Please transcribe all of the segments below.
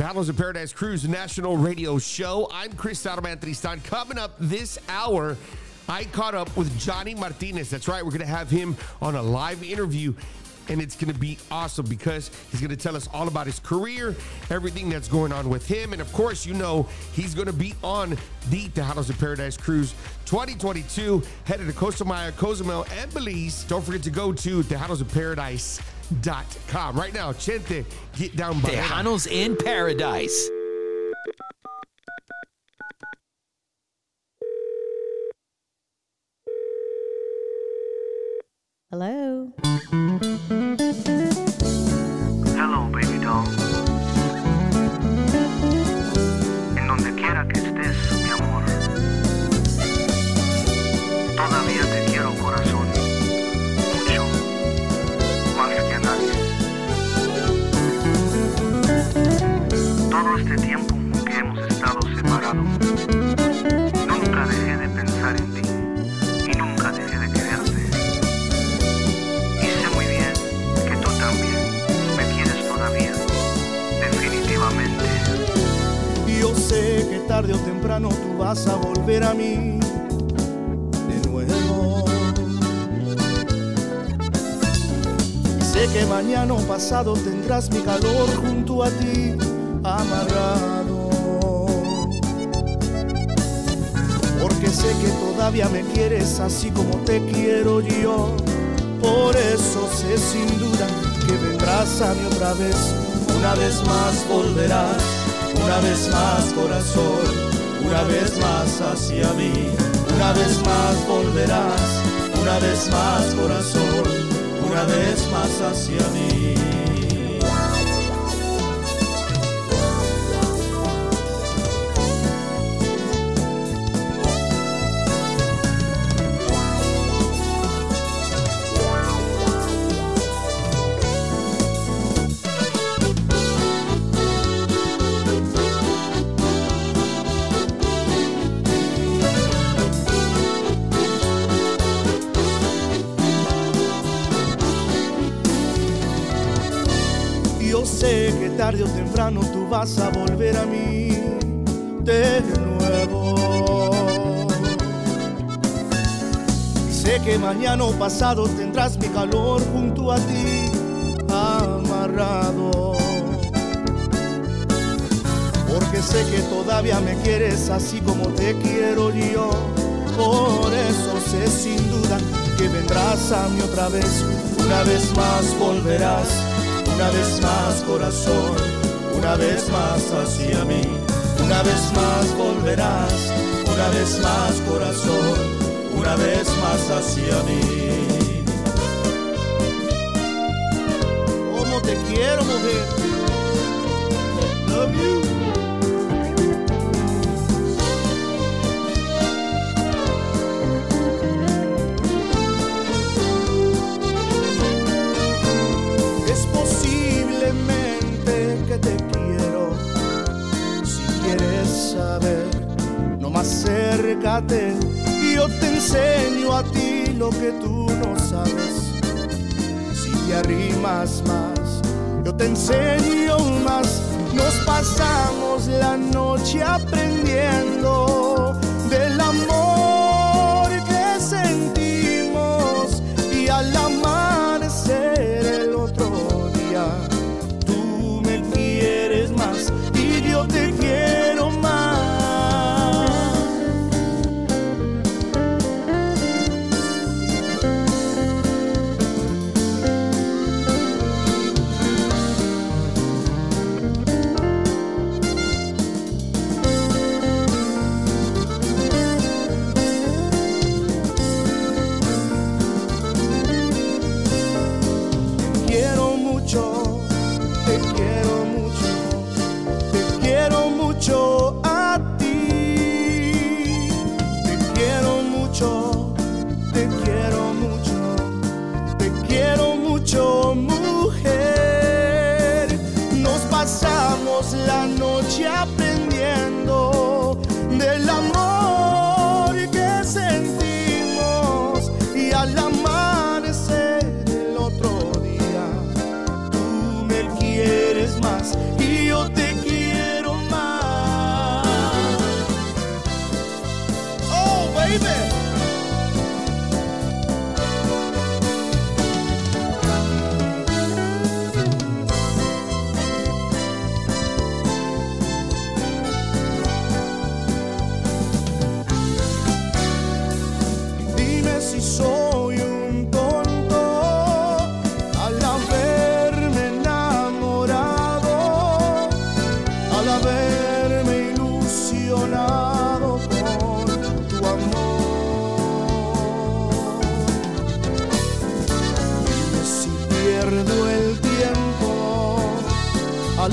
The of Paradise Cruise National Radio Show. I'm Chris Tristan. Coming up this hour, I caught up with Johnny Martinez. That's right, we're going to have him on a live interview and it's going to be awesome because he's going to tell us all about his career, everything that's going on with him, and of course, you know he's going to be on the Tejanos of Paradise Cruise 2022, headed to Costa Maya, Cozumel, and Belize. Don't forget to go to tejanosofparadise.com. Right now, Chente, get down by Tejanos in Paradise. Hello. Hello, tarde o temprano tú vas a volver a mí de nuevo. Y sé que mañana o pasado tendrás mi calor junto a ti amarrado. Porque sé que todavía me quieres así como te quiero yo. Por eso sé sin duda que vendrás a mí otra vez. Una vez más volverás, una vez más corazón, una vez más hacia mí. Una vez más volverás, una vez más corazón, una vez más hacia mí. Vas a volver a mí de nuevo. Sé que mañana o pasado tendrás mi calor junto a ti amarrado. Porque sé que todavía me quieres así como te quiero yo. Por eso sé sin duda que vendrás a mí otra vez. Una vez más volverás una vez más corazón, una vez más hacia mí, una vez más volverás, una vez más corazón, una vez más hacia mí. ¿Cómo te quiero, mujer? Love you. Acércate y yo te enseño a ti lo que tú no sabes. Si te arrimas más, yo te enseño más. Nos pasamos la noche aprendiendo del amor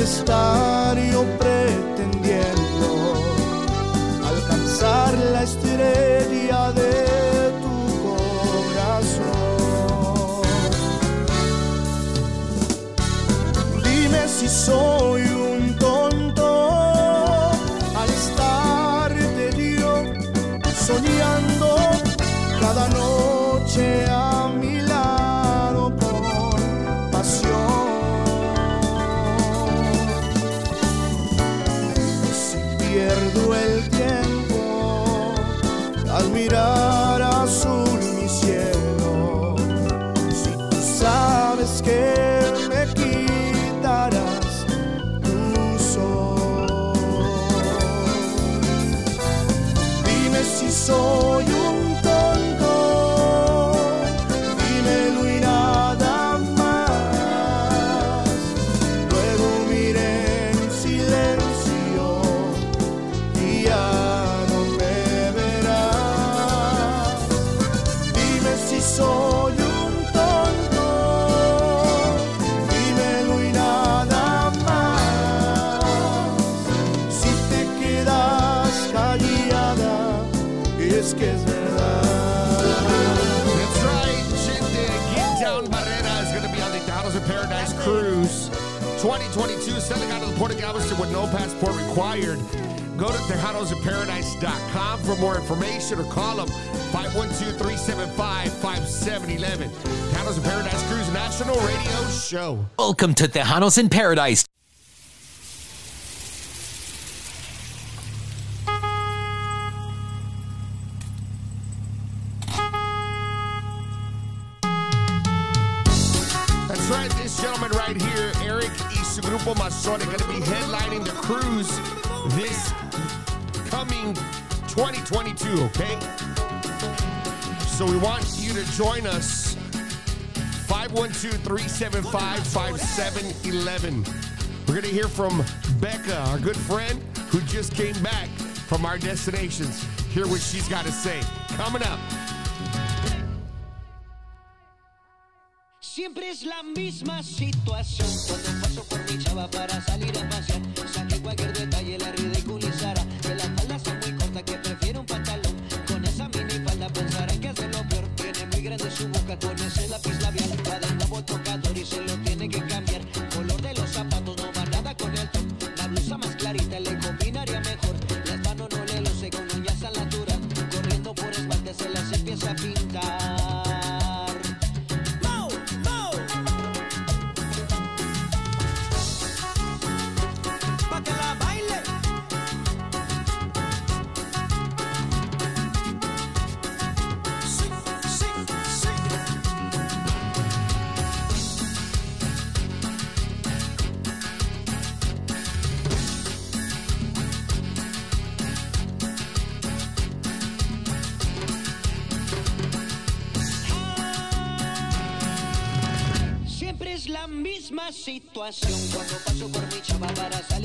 estar yo Galveston with no passport required. Go to tejanosofparadise.com for more information or call them 512-375-5711. Tejanos of Paradise Cruise National Radio Show. Welcome to Tejanos in Paradise. Masone, going to be headlining the cruise this coming 2022, okay? So we want you to join us. 512-375-5711. We're going to hear from Becca, our good friend, who just came back from our destinations. Hear what she's got to say. Coming up. Siempre es la misma situación por mi chava para salir a pasear. Saqué cualquier detalle, la ridiculizara. Que las faldas son muy cortas, que prefiero un pantalón. Con esa mini falda pensarán que es de lo peor. Tiene muy grande su boca con ese lápiz labial. Va de nuevo cuando paso por mi chava para salir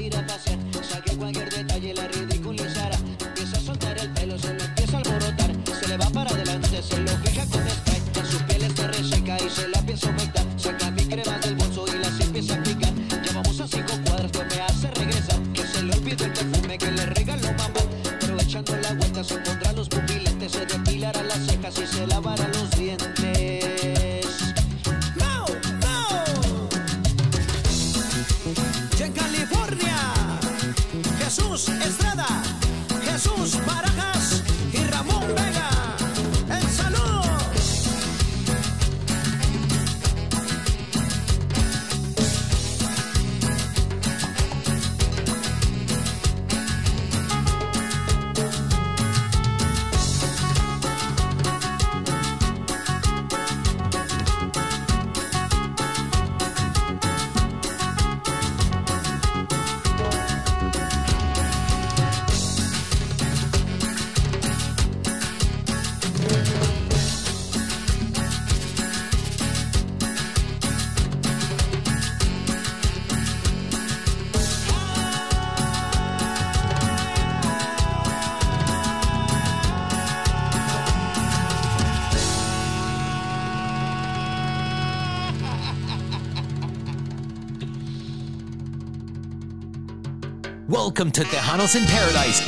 Welcome to Tejanos in Paradise.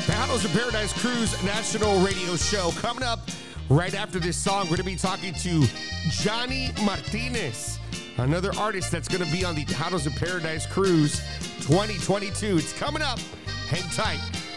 Tejanos in Paradise Cruise National Radio Show. Coming up right after this song, we're going to be talking to Johnny Martinez, another artist that's going to be on the Tejanos in Paradise Cruise 2022. It's coming up. Hang tight.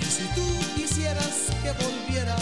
Y si tú quisieras que volviera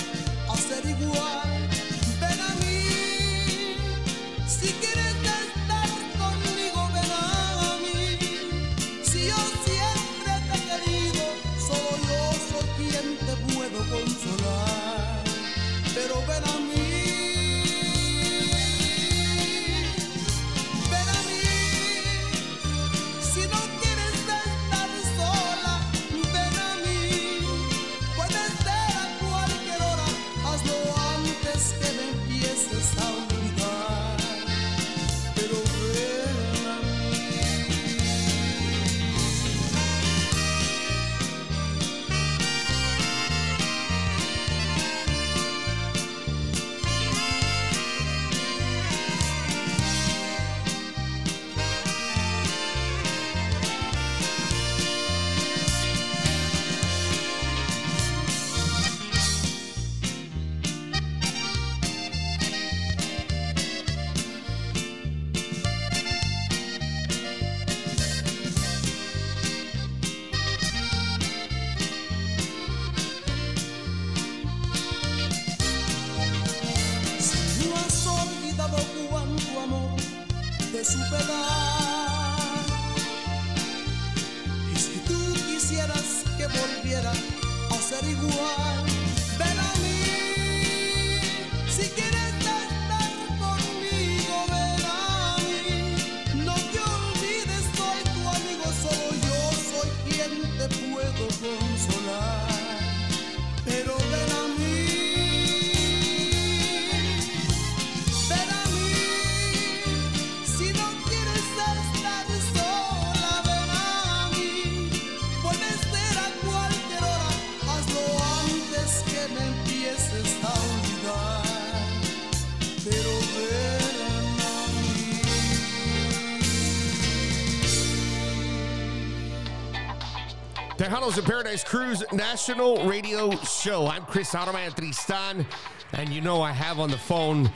Tejanos in Paradise Cruise National Radio Show. I'm Chris Tejano Man Tristan, and you know I have on the phone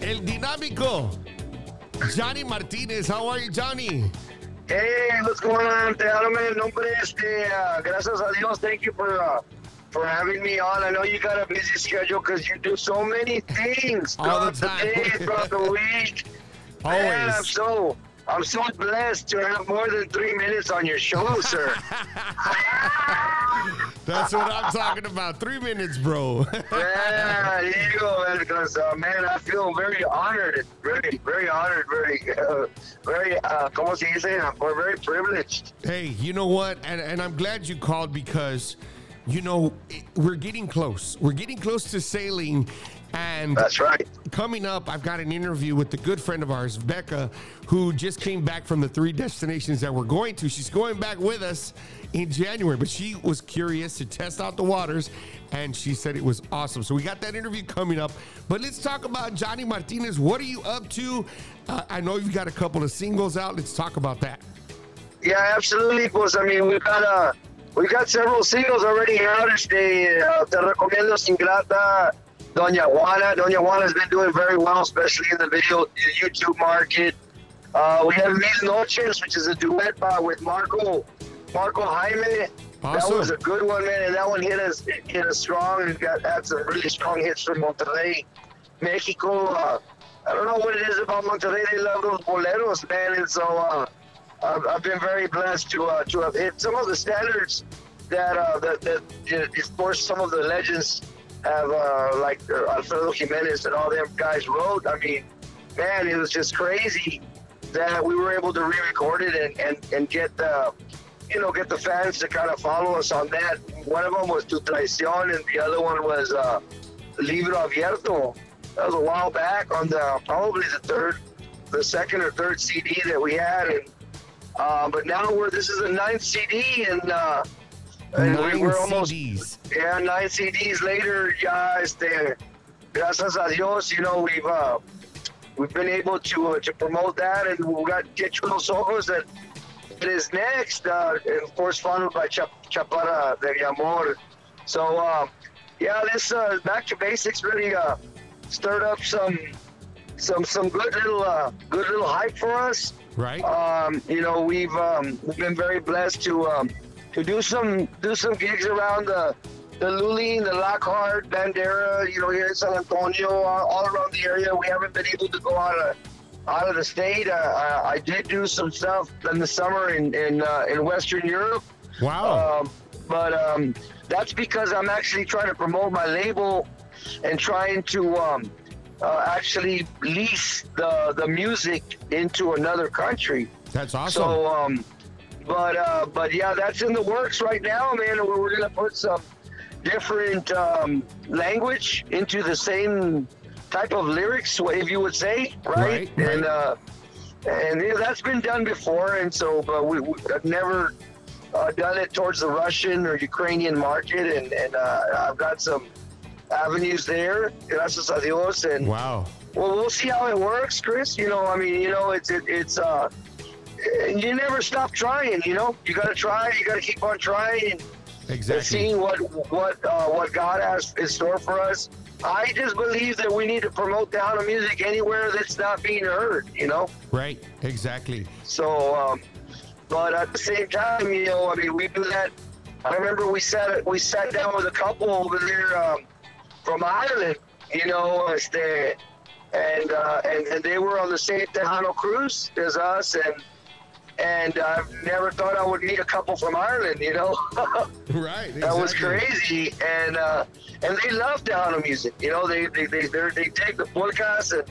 El Dinámico, Johnny Martinez. How are you, Johnny? Hey, what's going on? Te hablo nombre este, uh, gracias a Dios. Thank you for uh, for having me on. I know you got a busy schedule because you do so many things All the time. day, throughout the week. Man, I'm Always. so I'm so blessed to have more than three minutes on your show, sir. That's what I'm talking about. Three minutes, bro. yeah, here you go, man. Because uh, man, I feel very honored, very, very honored, very, uh, very, uh, ¿cómo se dice? We're very privileged. hey, you know what? And, and I'm glad you called because, you know, it- we're getting close. We're getting close to sailing. And That's right. coming up, I've got an interview with the good friend of ours, Becca, who just came back from the three destinations that we're going to. She's going back with us in January, but she was curious to test out the waters and she said it was awesome. So we got that interview coming up. But let's talk about Johnny Martinez. What are you up to? Uh, I know you've got a couple of singles out. Let's talk about that. Yeah, absolutely. Because I mean, we've got uh, we've got several singles already out. Este, uh, Te recomiendo sin grata, Doña Juana. Doña Juana's been doing very well, especially in the video YouTube market. Uh, we have Mil Noches, which is a duet uh, with Marco Marco Jaime. That was a good one, man, and that one hit us hit us strong and got had some really strong hits from Monterrey, Mexico. Uh, I don't know what it is about Monterrey. They love those boleros, man, and so uh, I've, I've been very blessed to uh, to have hit some of the standards that uh, that, that you know, of course some of the legends have uh, like uh, Alfredo Jimenez and all them guys wrote. I mean, man, it was just crazy that we were able to re-record it and, and, and get the you know get the fans to kind of follow us on that. One of them was Tu Traición and the other one was uh, Libro Abierto. That was a while back on the probably the third, the second or third CD that we had, and uh, but now we're this is the ninth CD and. And we- Nine we're almost CDs. yeah, nine CDs later, ya, este, gracias a Dios, you know, we've uh, we've been able to uh, to promote that, and we got Qué Chulos Ojos that that is next, uh, and of course followed by Chap- Chapara de Amor. So, uh, yeah, this uh, back to basics really uh, stirred up some some some good little uh, good little hype for us. Right? Um, you know, we've um, we've been very blessed to um, to do some do some gigs around the the Luling, the Lockhart, Bandera, you know, here in San Antonio, all, all around the area. We haven't been able to go out of out of the state. Uh, I, I did do some stuff in the summer in in, uh, in Western Europe. wow. Um, but um, that's because I'm actually trying to promote my label and trying to um, uh, actually lease the, the music into another country. That's awesome. So, um, but uh, but yeah, that's in the works right now, man. We're, we're gonna put some different um, language into the same type of lyrics, if you would say, right? Right, right. And uh, and yeah, that's been done before, and so but we, we I've never uh, done it towards the Russian or Ukrainian market, and and uh, I've got some avenues there. Gracias a Dios, and wow. well, we'll see how it works, Chris. You know, I mean, you know, it's it, it's uh, and you never stop trying. You know, you got to try. You got to keep on trying and, and Exactly. seeing what what uh, what God has in store for us. I just believe that we need to promote Tejano music anywhere that's not being heard. You know, Right. Exactly. so. Um, but at the same time, you know, I mean, we do that. I remember we sat we sat down with a couple over there um, from Ireland. You know, este, and, uh, and and they were on the same Tejano cruise as us, and and I've never thought I would meet a couple from Ireland. You know, Right. that was crazy, and uh, and they love Tejano music. You know, they they they they're- take the polkas and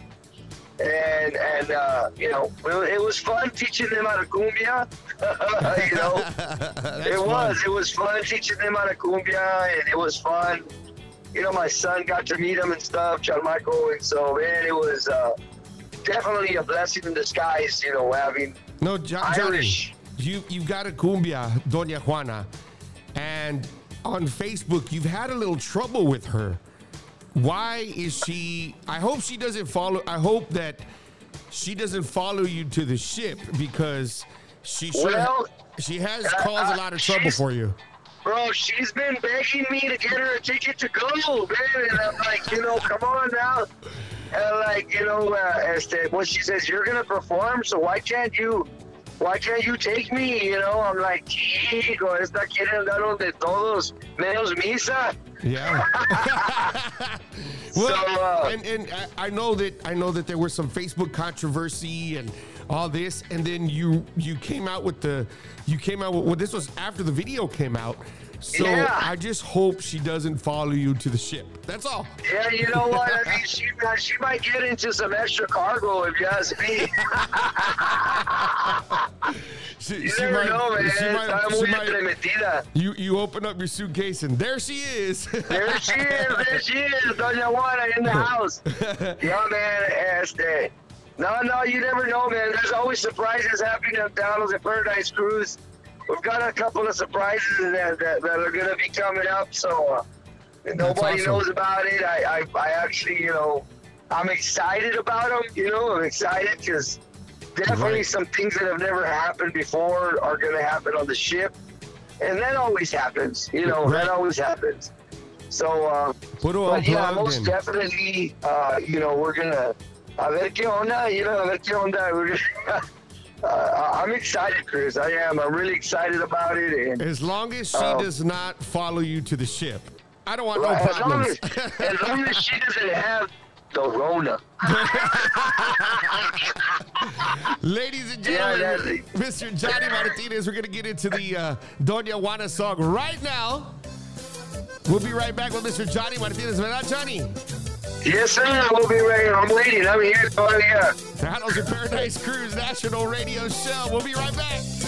and and uh, you know it it was fun teaching them how to cumbia. you know, it fun. was it was fun teaching them how to cumbia, and it was fun. You know, my son got to meet him and stuff, John Michael, and so man, it was uh, definitely a blessing in disguise. You know, having No, Jo- Johnny, Irish. you you've got a cumbia, Doña Juana, and on Facebook you've had a little trouble with her. Why is she? I hope she doesn't follow. I hope that she doesn't follow you to the ship because she sure Well, she has uh, caused a uh, lot of trouble for you. Bro, she's been begging me to get her a ticket to go, man. And I'm like, you know, come on now. And like, you know, uh, este, well, she says, you're going to perform, so why can't you, why can't you take me? You know, I'm like, chico, esta quiere andar donde todos, menos misa. Yeah. well, So, uh, and and I- I know that I know that there was some Facebook controversy and all this, and then you you came out with the you came out with well, this was after the video came out. So Yeah. I just hope she doesn't follow you to the ship. That's all. Yeah, you know what? I mean, she, she might get into some extra cargo if you ask me. She, You she never might- know, man. she might- Está she muy might- entremetida. you you open up your suitcase and there she is. There she is, there she is, Doña Juana in the house. yeah, man, este. No, no, you never know, man. There's always surprises happening on Tejanos at Paradise Cruise. We've got a couple of surprises that, that, that are going to be coming up, so uh, nobody awesome. knows about it. I, I, I actually, you know, I'm excited about them. You know, I'm excited because definitely Right. some things that have never happened before are going to happen on the ship. And that always happens, you know, Right. that always happens. So, uh, but yeah, most and- definitely, uh, you know, we're gonna a ver qué onda, you know, a ver qué onda. Uh, I'm excited, Chris. I am. I'm really excited about it. And As long as she Oh. does not follow you to the ship. I don't want no as long problems. as, as long as she doesn't have the Rona. Ladies and gentlemen, that's Mr. Johnny Martinez, we're going to get into the uh, Doña Juana song right now. We'll be right back with Mr. Johnny Martinez. ¿Verdad, Johnny? Yes, sir. We'll be ready. I'm waiting. I'm here. Oh, yeah. Tejanos of Paradise Cruise National Radio Show. We'll be right back.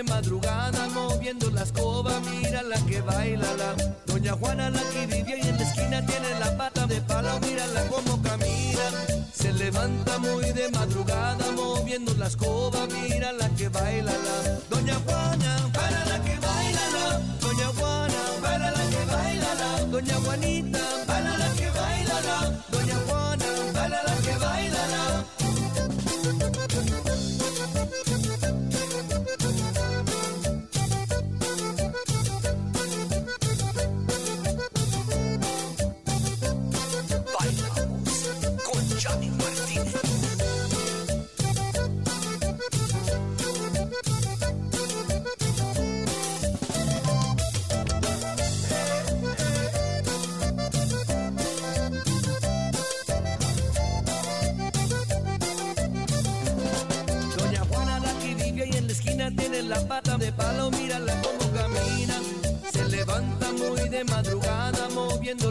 De madrugada moviendo la escoba, mira la que baila la. Doña Juana la que vive ahí en la esquina tiene la pata de palo, mírala cómo camina. Se levanta muy de madrugada moviendo la escoba, mira la que baila la. Doña Juana, para la que baila la. Doña Juana, para la que baila la. Doña Juanita,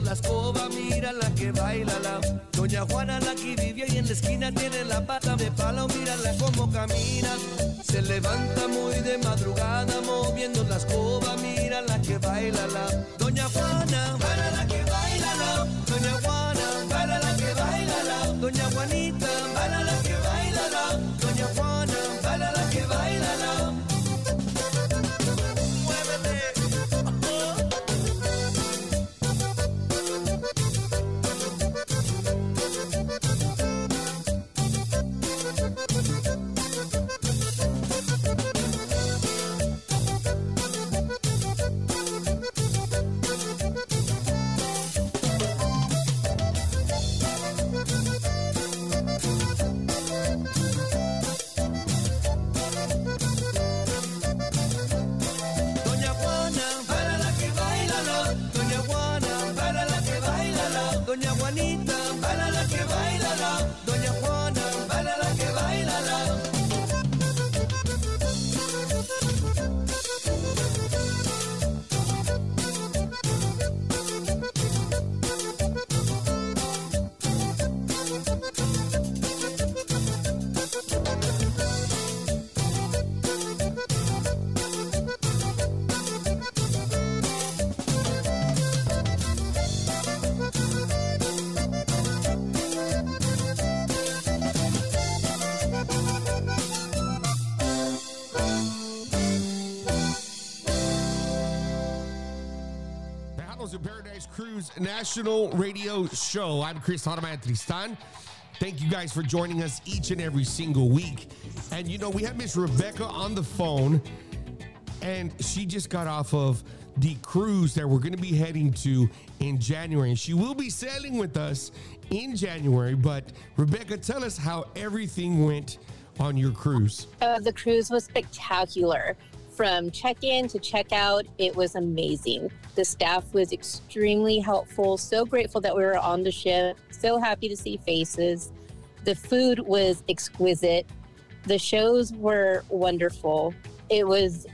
la escoba, mira la que baila la. Doña Juana la que vive ahí en la esquina tiene la pata de palo, mírala cómo camina. Se levanta muy de madrugada moviendo la escoba, mira la que baila la. Doña Juana, para la que baila la. Doña Juana, para la que baila la. Doña Juanita, para la que National Radio Show. I'm Chris Tejano Man Tristan. Thank you guys for joining us each and every single week. And you know, we have Miss Rebecca on the phone, and she just got off of the cruise that we're going to be heading to in January. And she will be sailing with us in January. But Rebecca, tell us how everything went on your cruise. Uh, the cruise was spectacular. From check in to check out, it was amazing. The staff was extremely helpful. So grateful that we were on the ship. So happy to see faces. The food was exquisite. The shows were wonderful. It was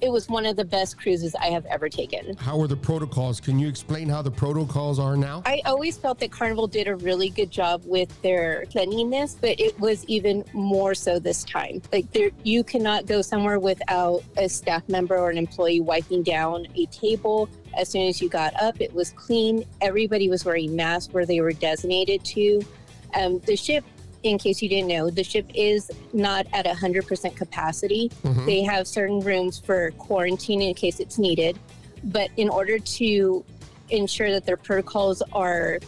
it was one of the best cruises I have ever taken. How are the protocols? Can you explain how the protocols are now? I always felt that Carnival did a really good job with their cleanliness, but it was even more so this time. Like there, you cannot go somewhere without a staff member or an employee wiping down a table. As soon as you got up, it was clean. Everybody was wearing masks where they were designated to. Um, the ship in case you didn't know, the ship is not at 100% capacity. Mm-hmm. They have certain rooms for quarantine in case it's needed. But in order to ensure that their protocols are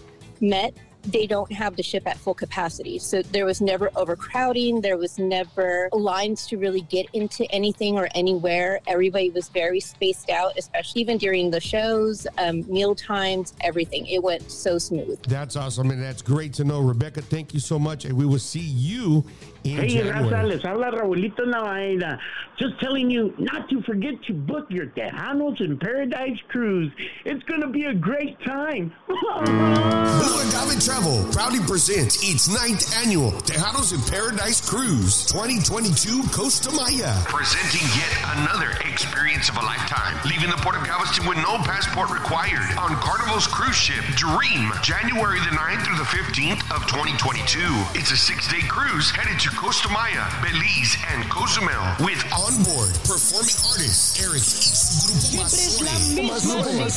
met, they don't have the ship at full capacity. So there was never overcrowding. There was never lines to really get into anything or anywhere. Everybody was very spaced out, especially even during the shows, um, meal times, everything. It went so smooth. That's awesome, and that's great to know. Rebecca, thank you so much, and we will see you Hey, Raza, January. les habla Raulito Navaira. Just telling you not to forget to book your Tejanos in Paradise cruise. It's going to be a great time. Blue Agave Travel proudly presents its ninth annual Tejanos in Paradise Cruise 2022 Costa Maya. Presenting yet another experience of a lifetime. Leaving the port of Galveston with no passport required on Carnival's cruise ship Dream, January the 9th through the 15th of 2022. It's a six-day cruise headed to Costa Maya, Belize, and Cozumel with On board, performing artists Eric y su grupo Mazore.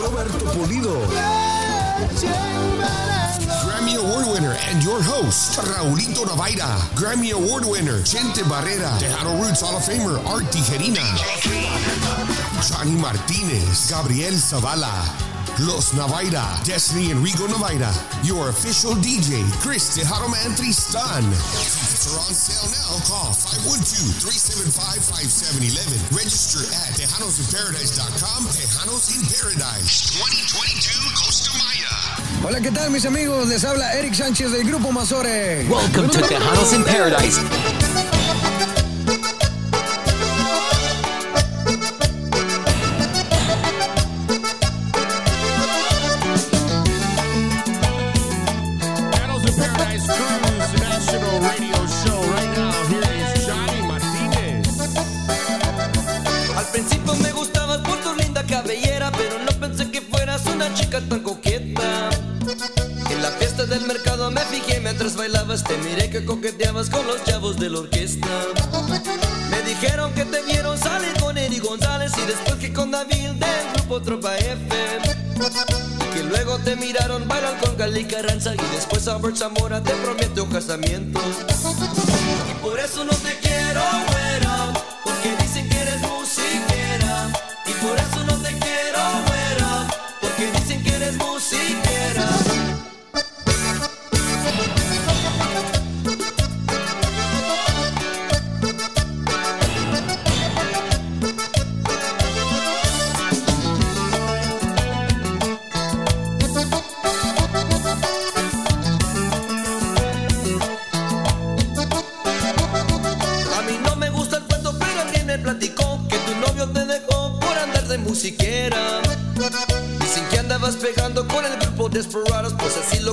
Roberto Pulido. Grammy Award winner and your host, Raulito Navaira. Grammy Award winner, Chente Barrera. Tejano Roots Hall of Famer, Art Tijerina. Johnny Martinez. Gabriel Zavala. Los Navaira, Destiny and Rigo Navaira. Your official DJ, Chris Tejano Man Tristan. Tickets are on sale now. Call 512-375-5711. Register at TejanosInParadise.com. Tejanos in Paradise. 2022 Costa Maya. Hola, ¿qué tal mis amigos? Les habla Eric Sánchez del Grupo Mazore. Welcome to Tejanos in Paradise. Te miré que coqueteabas con los chavos de la orquesta. Me dijeron que te vieron salir con Eddie González y después que con David del grupo Tropa F. Y que luego te miraron bailar con Gali Carranza y después Albert Zamora te prometió casamiento. Y por eso no te quiero,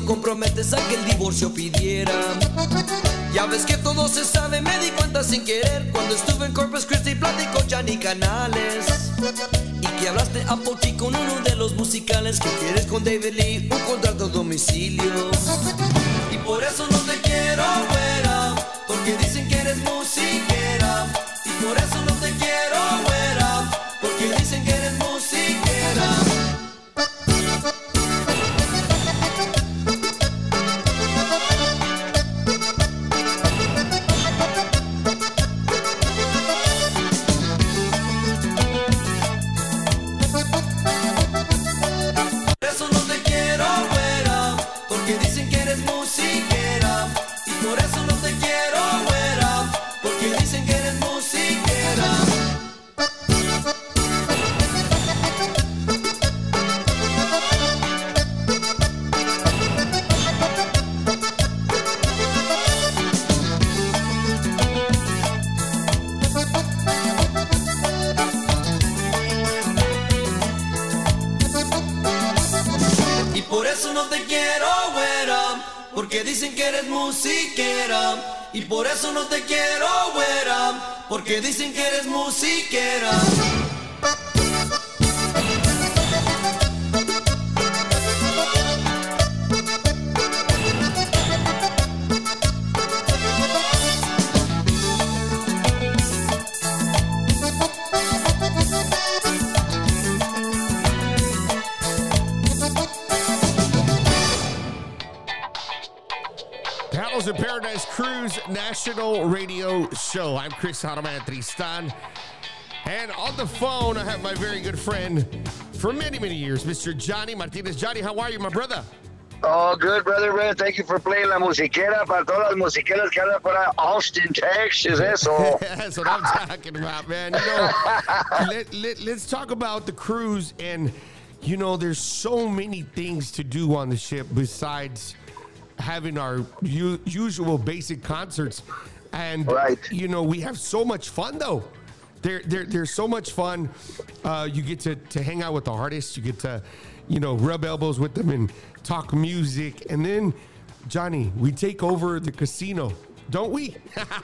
comprometes a que el divorcio pidiera. Ya ves que todo se sabe, me di cuenta sin querer cuando estuve en Corpus Christi platicó Johnny Canales. Y que hablaste a Pochi con uno de los musicales que quieres con David Lee un contrato a domicilio. Y por eso no te quiero, güera, porque dicen que eres musiquera. Y por eso no te quiero, güera, porque dicen que musiquera. Y por eso no te quiero, güera, porque dicen que eres musiquera. Cruise National Radio Show. I'm Chris Automan Tristan. And on the phone, I have my very good friend for many, many years, Mr. Johnny Martinez. Johnny, how are you, my brother? Oh, good, brother, man. Thank you for playing la musiquera para todas las musiqueras que andan para Austin, Texas. Eso. That's what I'm talking about, man. You know, let, let, let's talk about the cruise. And, you know, there's so many things to do on the ship besides having our u- usual basic concerts. And, Right. you know, we have so much fun, though. There, there, there's so much fun. Uh, you get to, to hang out with the artists. You get to, you know, rub elbows with them and talk music. And then, Johnny, we take over the casino, don't we?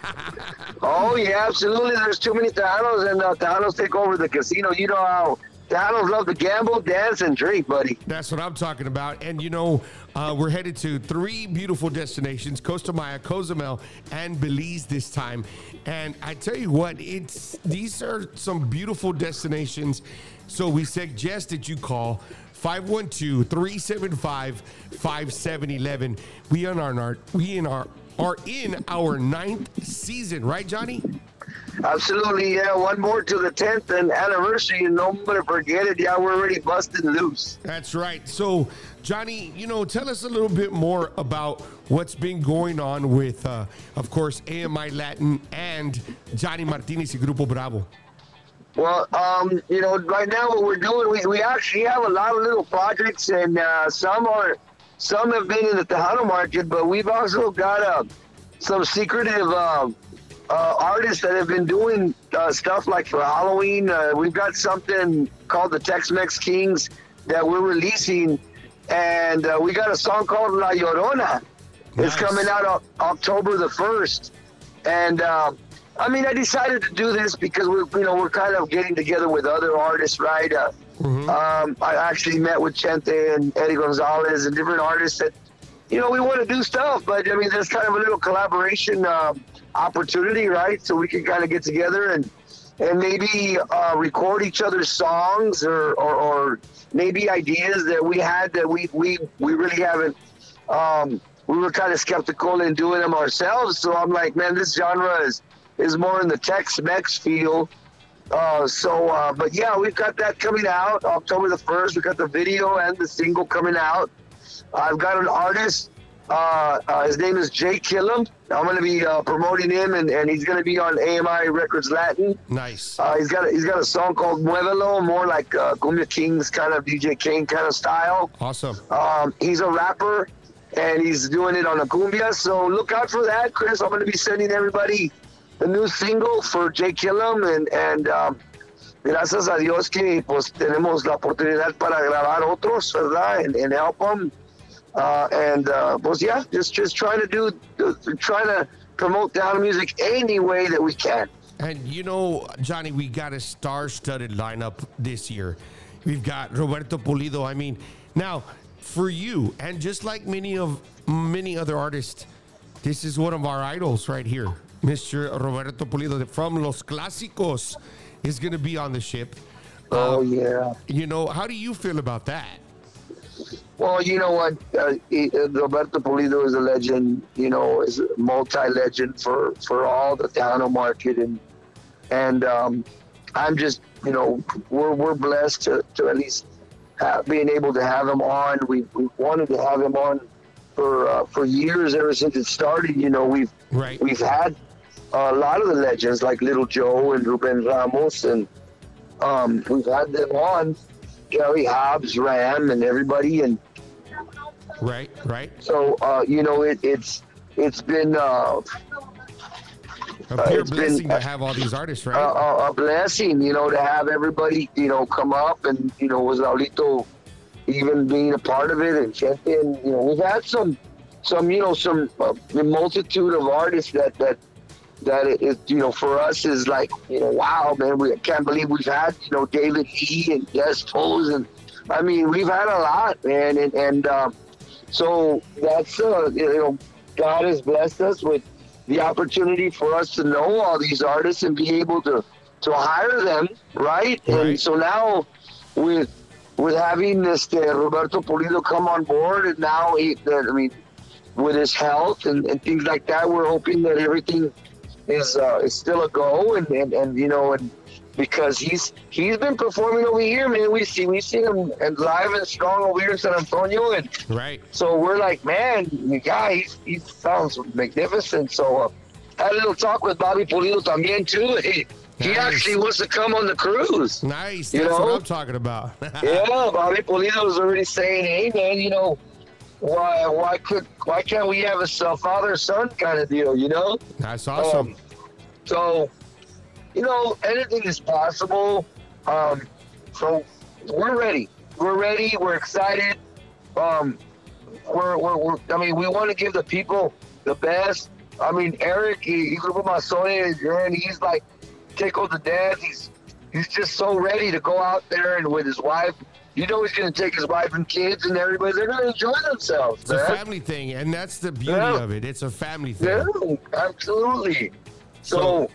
Oh, yeah, absolutely. There's too many Tejanos, and uh, Tejanos take over the casino. You know how Tejanos love to gamble, dance, and drink, buddy. That's what I'm talking about. And you know, uh, we're headed to three beautiful destinations: Costa Maya, Cozumel, and Belize this time. And I tell you what, it's these are some beautiful destinations. So we suggest that you call 512-375-5711. We in our we in our are in our ninth season, right, Johnny? Absolutely, yeah. One more to the 10th and anniversary, and nobody forget it. Yeah, we're already busted loose. That's right. So, Johnny, you know, tell us a little bit more about what's been going on with, uh, of course, AMI Latin and Johnny Martinez y Grupo Bravo. Well, um, you know, right now what we're doing, we, we actually have a lot of little projects, and uh, some are some have been in the Tejano market, but we've also got uh, some secretive uh, uh, artists that have been doing uh, stuff like for Halloween. Uh, we've got something called the Tex-Mex Kings that we're releasing, and uh, we got a song called La Llorona. It's coming out o- October the first, and uh, I mean, I decided to do this because we're you know we're kind of getting together with other artists, right? Uh, um, I actually met with Chente and Eddie Gonzalez and different artists that you know we want to do stuff, but I mean, there's kind of a little collaboration um opportunity, right? So we can kind of get together and and maybe uh, record each other's songs or, or, or maybe ideas that we had that we we, we really haven't um, we were kind of skeptical in doing them ourselves. So i'm like man this genre is is more in the tex-mex feel. Uh, so uh, but yeah we've got that coming out october the 1st we got the video and the single coming out. I've got an artist uh, uh, his name is Jay Killam. I'm going to be uh, promoting him, and, and he's going to be on AMI Records Latin. Nice. Uh, he's got a, he's got a song called Muévelo, more like uh, Kumbia Kings kind of DJ King kind of style. Awesome. Um, he's a rapper, and he's doing it on a cumbia. So look out for that, Chris. I'm going to be sending everybody the new single for Jay Killam, and and um, gracias a Dios que pues tenemos la oportunidad para grabar otros, ¿verdad? And, and help them. Uh, and uh, pues yeah, just just trying to do, trying to promote down music any way that we can. And you know, Johnny, we got a star-studded lineup this year. We've got Roberto Pulido. I mean, now for you, and just like many of many other artists, this is one of our idols right here, Mr. Roberto Pulido from Los Clásicos is going to be on the ship. Oh yeah. You know, how do you feel about that? Well, you know what? Uh, uh, Roberto Pulido is a legend. You know, is a multi-legend for for all the Tejano market, and and um, I'm just, you know, we're we're blessed to, to at least have, being able to have him on. We we wanted to have him on for uh, for years ever since it started. You know, we've Right. we've had a lot of the legends like Little Joe and Ruben Ramos, and um, we've had them on. Gary Hobbs, Ram, and everybody, and Right, right. so uh, you know it, it's it's been uh, A Uh, pure it's been- blessing to have all these artists, right? a, a blessing, you know, to have everybody, you know, come up and you know, was Raulito even being a part of it and Chente, and you know, we've had some, some, you know, some uh, multitude of artists that that that it, it, you know, for us is like, you know, wow, man, we can't believe we've had, you know, David E and Des Toes, and I mean, we've had a lot, man, and and um, so that's uh, you know, God has blessed us with the opportunity for us to know all these artists and be able to to hire them, right? And so now with with having this uh, Roberto Pulido come on board, and now he, I mean, with his health and, and things like that. We're hoping that everything is uh, is still a go, and, and, and you know, and because he's he's been performing over here, man. We see we see him and live and strong over here in San Antonio, and Right. so we're like, man, the guy, he sounds magnificent. So uh, had a little talk with Bobby Pulido también too. He, he actually wants to come on the cruise. Nice. You That's know? what I'm talking about. yeah, Bobby Pulido was already saying, hey man, you know, why why could why can't we have a father son kind of deal? You know. That's awesome. Um, so, you know, anything is possible. Um, so we're ready. We're ready. We're excited. Um, we're, we're, we're I mean, we want to give the people the best. I mean, Eric, he, he Grupo Masones, and he's like tickled to death. He's he's just so ready to go out there and with his wife. You know, he's going to take his wife and kids and everybody. They're going to enjoy themselves. It's a family thing, and that's the beauty Yeah. of it. It's a family thing. Yeah, absolutely. So,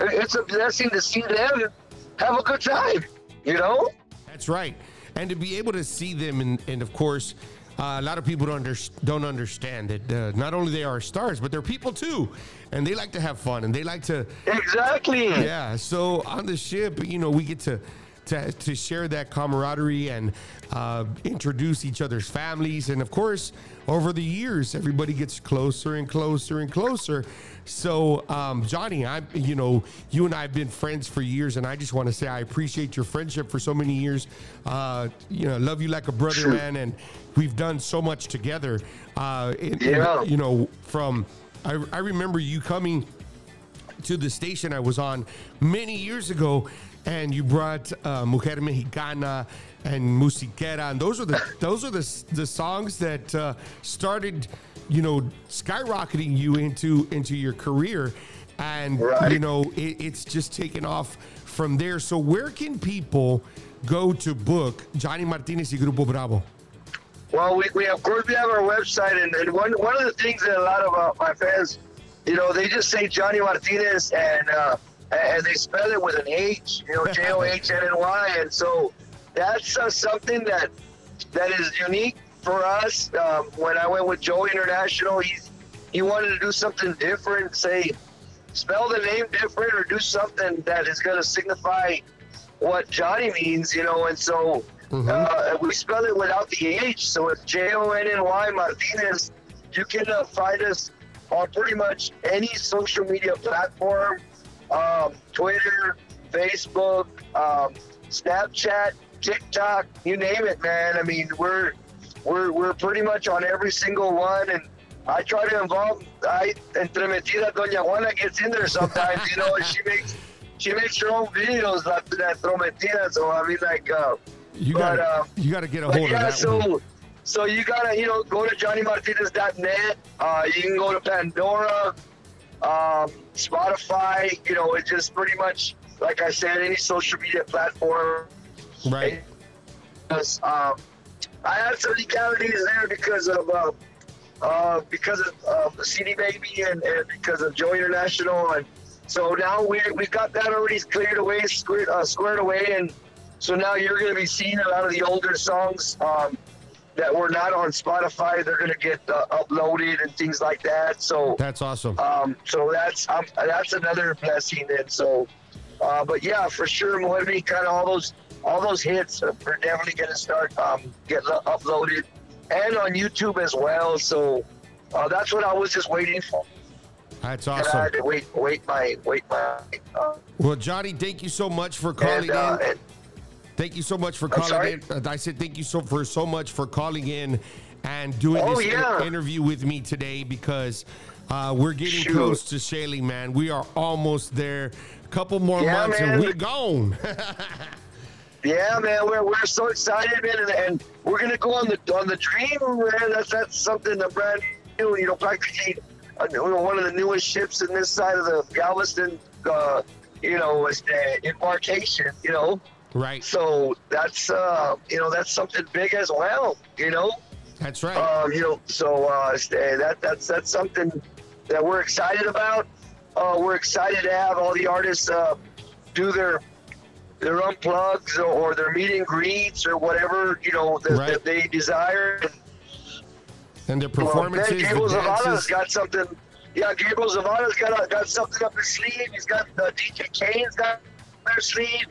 it's a blessing to see them have a good time. You know? That's right. And to be able to see them, and, and of course, uh, a lot of people don't, under, don't understand that uh, not only they are stars, but they're people too, and they like to have fun and they like to. Exactly. Yeah. So on the ship, you know, we get to to, to share that camaraderie and uh, introduce each other's families, and of course, over the years, everybody gets closer and closer and closer. So, um, Johnny, I, you know, you and I have been friends for years, and I just want to say I appreciate your friendship for so many years. Uh, you know, love you like a brother, Sure. man, and we've done so much together. Uh, and- and, you know, from I, I remember you coming to the station I was on many years ago, and you brought uh, Mujer Mexicana and Musiquera, and those are the those are the the songs that uh, started, you know, skyrocketing you into into your career, and Right. you know it, it's just taken off from there. So where can people go to book Johnny Martinez y Grupo Bravo? Well, we, we of course we have our website, and, and one one of the things that a lot of uh, my fans, you know, they just say Johnny Martinez, and uh, and they spell it with an H, you know, J O H N N Y, and so that's uh, something that that is unique for us. Um, when I went with Joey International, he's he wanted to do something different, say spell the name different, or do something that is going to signify what Johnny means, you know, and so uh, we spell it without the H, so it's J O N N Y Martinez. You can uh, find us on pretty much any social media platform um, Twitter, Facebook, um, Snapchat, TikTok, you name it, man. I mean, we're we're we're pretty much on every single one, and I try to involve. I entremetida Doña Juana gets in there sometimes, you know, and she makes she makes her own videos like that Trometida. So I mean, like, uh, You got uh, you got to get a hold yeah, of that so one. so you gotta you know go to johnnymartinez.net. Uh, you can go to Pandora, um, Spotify. You know, it's just pretty much like I said, any social media platform. Right. Because, um, I had some legalities there because of uh, uh, because of uh, the CD Baby and, and because of Joey International, and so now we we got that already cleared away, squared, uh, squared away, and so now you're going to be seeing a lot of the older songs um, that were not on Spotify. They're going to get uh, uploaded and things like that. So That's awesome. um, so that's um, that's another blessing. And so, uh, but yeah, for sure, Moebi, kind of all those all those hits are definitely going to start um, get lo- uploaded and on YouTube as well. So uh, that's what I was just waiting for. That's awesome. And I had to wait, wait my, wait my. Uh, Well, Johnny, thank you so much for calling and, uh, in. and Thank you so much for calling in. Uh, I said thank you so for so much for calling in and doing Oh, this yeah. interview with me today because uh, we're getting Shoot. close to sailing, man. We are almost there. A couple more Yeah, months man. and we're gone. Yeah, man, we're, we're so excited, man, and, and we're gonna go on the on the dream, man. That's that's something that brand new, you know, practically uh, one of the newest ships in this side of the Galveston, uh, you know, is the embarkation, you know. Right. So that's uh, you know that's something big as well, you know. That's right. Um, you know, so uh, stay- that that's that's something that we're excited about. Uh, we're excited to have all the artists uh, do their their unplugs or, or their meet and greets or whatever you know that, Right. that they desire. And their Well, performances, man, the Gabriel Zavala's dances. got something. Yeah, Gabriel Zavala's got got something up his sleeve. He's got uh, DJ Kane's got up their sleeve.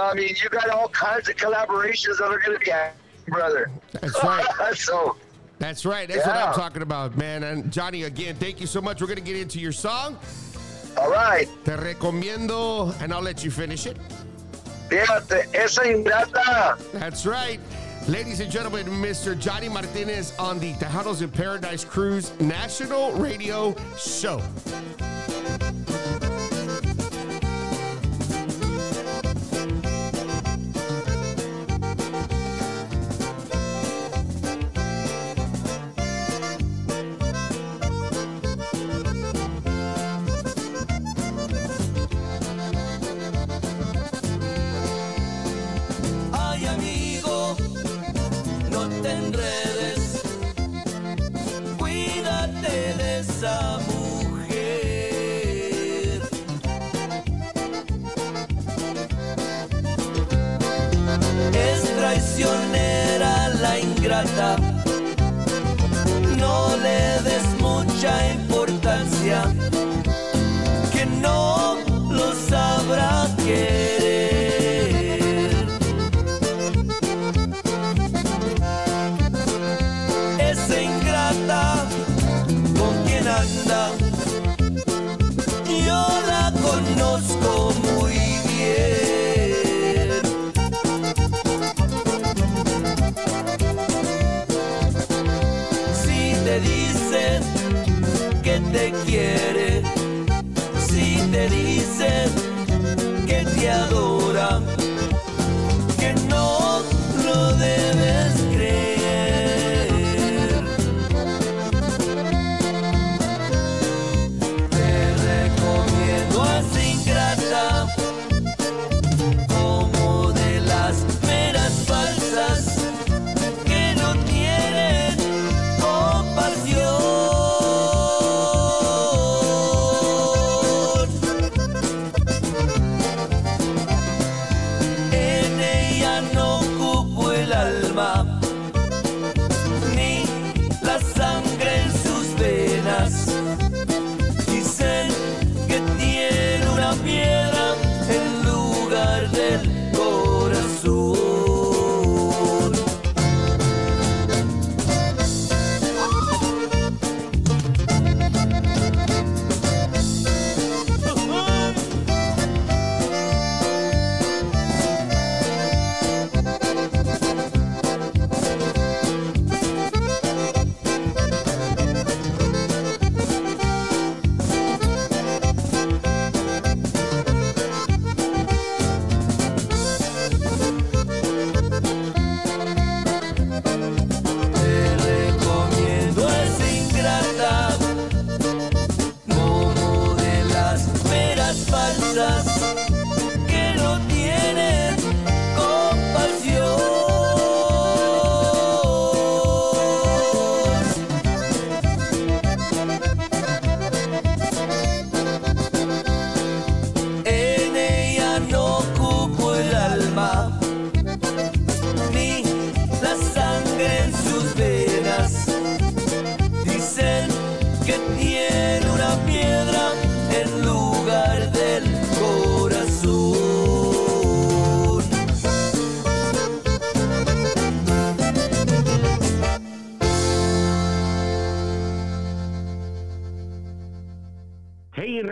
I mean, you got all kinds of collaborations that are going to be happening, brother. That's right. so, That's right. That's what I'm talking about, man. And Johnny, again, thank you so much. We're going to get into your song. all right. Te recomiendo, and I'll let you finish it. Fíjate, esa ingrata. That's right. Ladies and gentlemen, Mr. Johnny Martinez on the Tejanos in Paradise Cruise National Radio Show.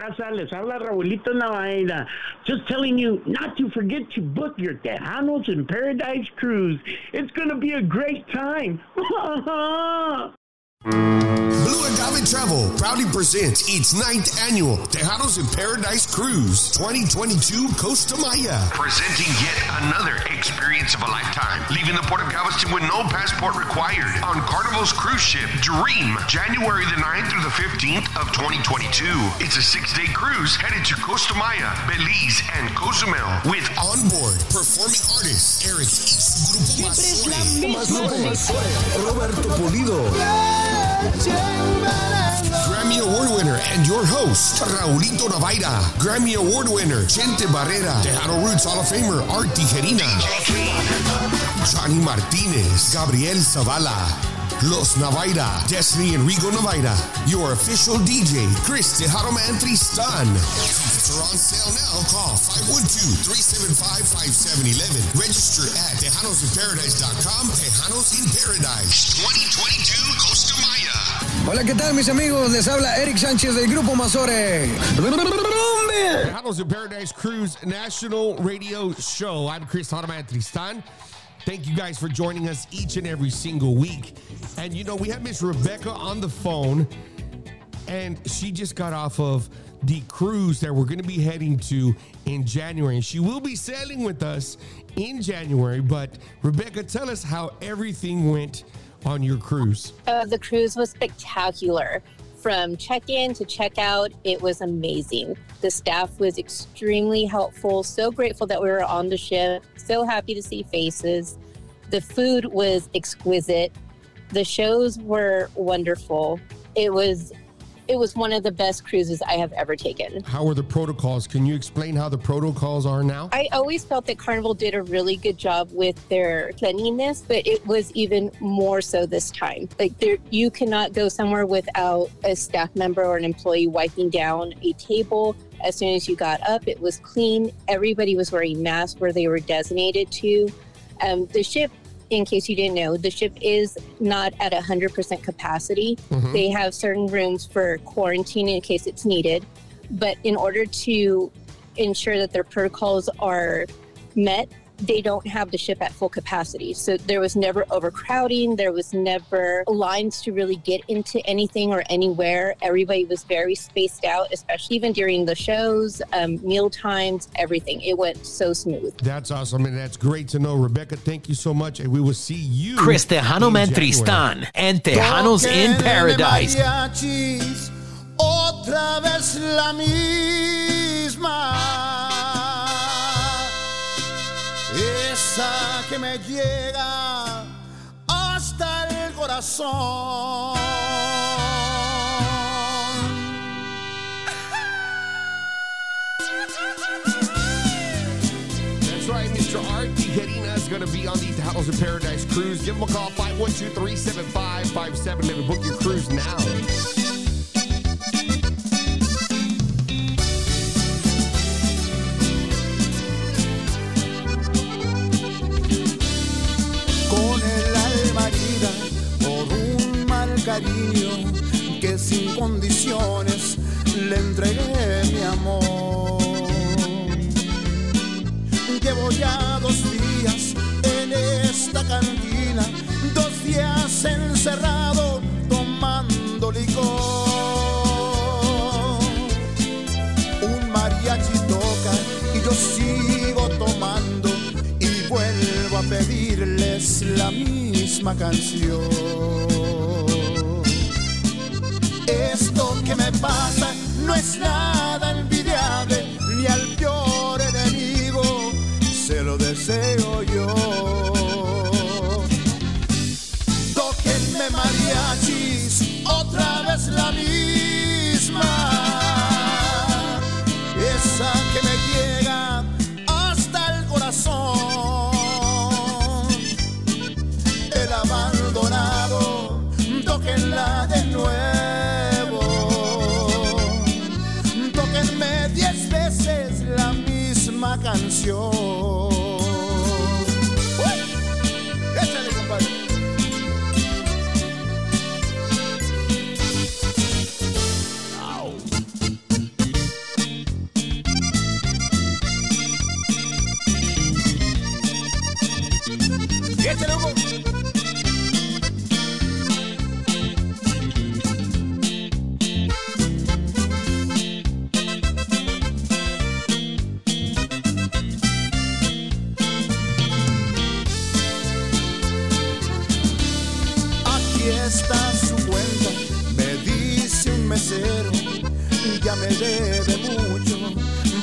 Raza, les habla Raulito. Just telling you not to forget to book your Tejanos in Paradise cruise. It's going to be a great time. Blue Travel proudly presents its ninth annual Tejanos in Paradise Cruise 2022 Costa Maya. Presenting yet another experience of a lifetime. Leaving the port of Galveston with no passport required on Carnival's cruise ship Dream, January the 9th through the 15th of 2022. It's a six-day cruise headed to Costa Maya, Belize, and Cozumel with onboard performing artists Eric y su grupo Más Roberto Pulido. Grammy Award winner and your host, Raulito Navaira. Grammy Award winner, Chente Barrera. Tejano Roots Hall of Famer, Art Tijerina. Johnny Martinez. Gabriel Zavala. Los Navaira, Destiny and Rigo Navaira, your official DJ, Chris Tejano Man Tristan. Tickets are on sale now. Call 512-375-5711. Register at TejanosInParadise.com. Tejanos in Paradise 2022 Costa Maya. Hola, ¿qué tal mis amigos? Les habla Eric Sánchez del Grupo Mazore. Tejanos in Paradise Cruise National Radio Show. I'm Chris Automan Tristan. Thank you guys for joining us each and every single week. And you know, we have Miss Rebecca on the phone, and she just got off of the cruise that we're going to be heading to in January. And she will be sailing with us in January. But Rebecca, tell us how everything went on your cruise. Uh, the cruise was spectacular. From check in to check out, it was amazing. The staff was extremely helpful. So grateful that we were on the ship. So happy to see faces. The food was exquisite. The shows were wonderful. It was it was one of the best cruises I have ever taken. How are the protocols? Can you explain how the protocols are now? I always felt that Carnival did a really good job with their cleanliness, but it was even more so this time. Like there, you cannot go somewhere without a staff member or an employee wiping down a table. As soon as you got up, it was clean. Everybody was wearing masks where they were designated to. Um, the ship in case you didn't know, the ship is not at 100% capacity. Mhm. They have certain rooms for quarantine in case it's needed. But in order to ensure that their protocols are met, they don't have the ship at full capacity. So there was never overcrowding. There was never lines to really get into anything or anywhere. Everybody was very spaced out, especially even during the shows, um, meal times, everything. It went so smooth. That's awesome, and that's great to know. Rebecca, thank you so much, and we will see you. Chris Tejano in Man Tristan and Tejanos in Paradise. mariachis, otra vez la misma. Que me llega hasta el corazón. That's right, Mr. Art Tijerina is going to be on the Tejanos in Paradise cruise. Give him a call, 512-375-5711. Book your cruise now. Que sin condiciones le entregué mi amor. Llevo ya dos días en esta cantina, dos días encerrado tomando licor. Un mariachi toca y yo sigo tomando y vuelvo a pedirles la misma canción. Esto que me pasa. No es nada envidiable, ni al peor canción.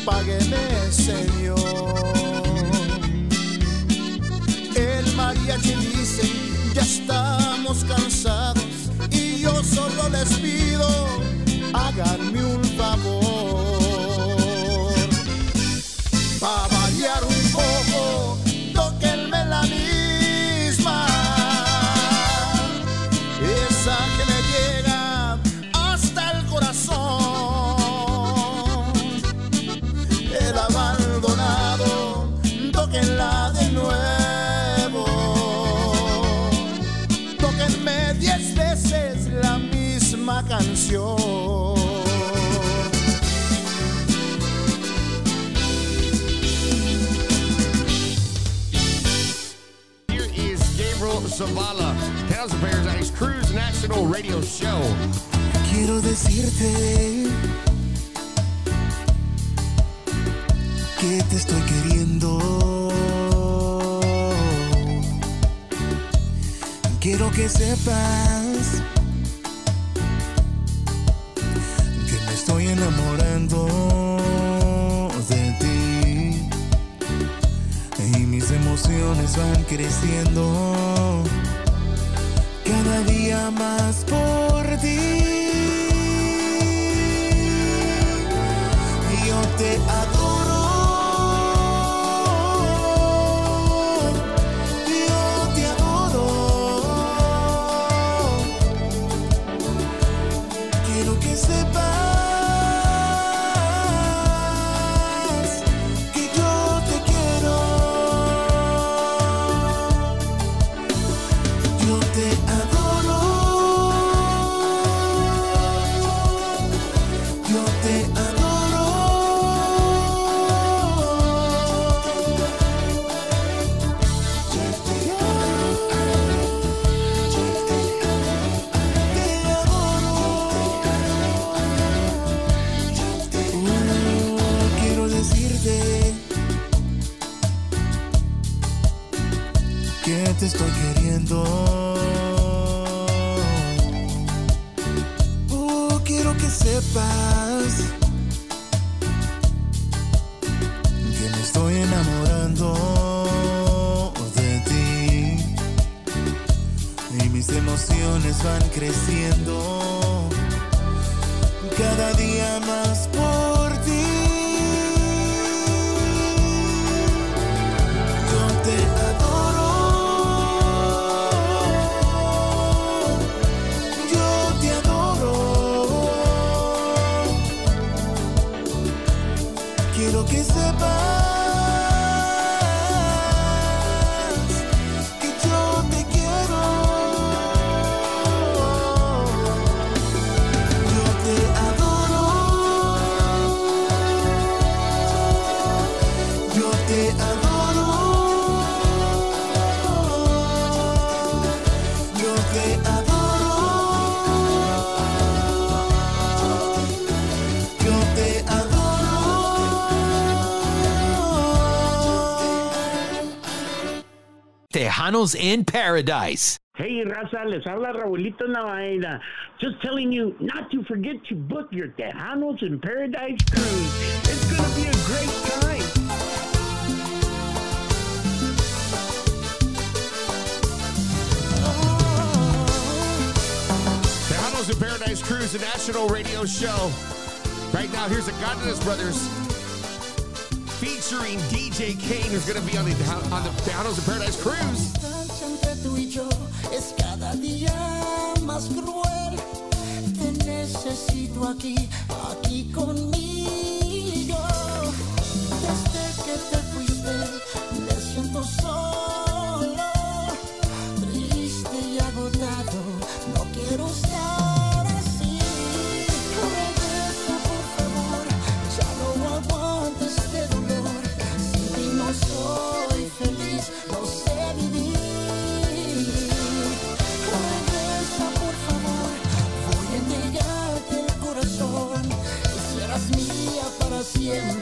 Págueme señor. El mariachi dice, ya estamos cansados Transnational Radio Show. Quiero decirte que te estoy queriendo. Quiero que sepas que me estoy enamorando de ti y mis emociones van creciendo más por ti. Tejanos in Paradise. Hey, Raza, les habla Raulito Navaira. Just telling you not to forget to book your Tejanos in Paradise cruise. It's going to be a great time. Tejanos in Paradise cruise, a national radio show. Right now, here's the Gondanas Brothers featuring DJ Kane, who's going to be on the on the Downers of Paradise cruise. Desde que te fuiste, me siento solo. tiempo.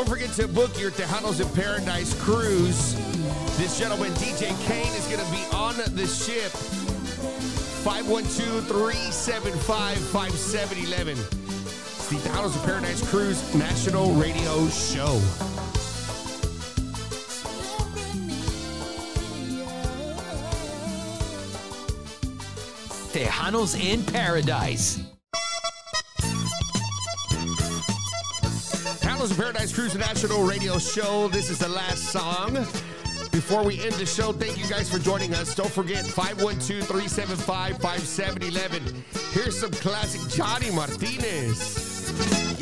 Don't forget to book your Tejanos in Paradise cruise. This gentleman, DJ Kane, is going to be on the ship. 512 375 5711. It's the Tejanos in Paradise Cruise National Radio Show. Tejanos in Paradise. Tales of Paradise Cruise National Radio Show. This is the last song. Before we end the show, thank you guys for joining us. Don't forget 512 375 5711. Here's some classic Johnny Martinez.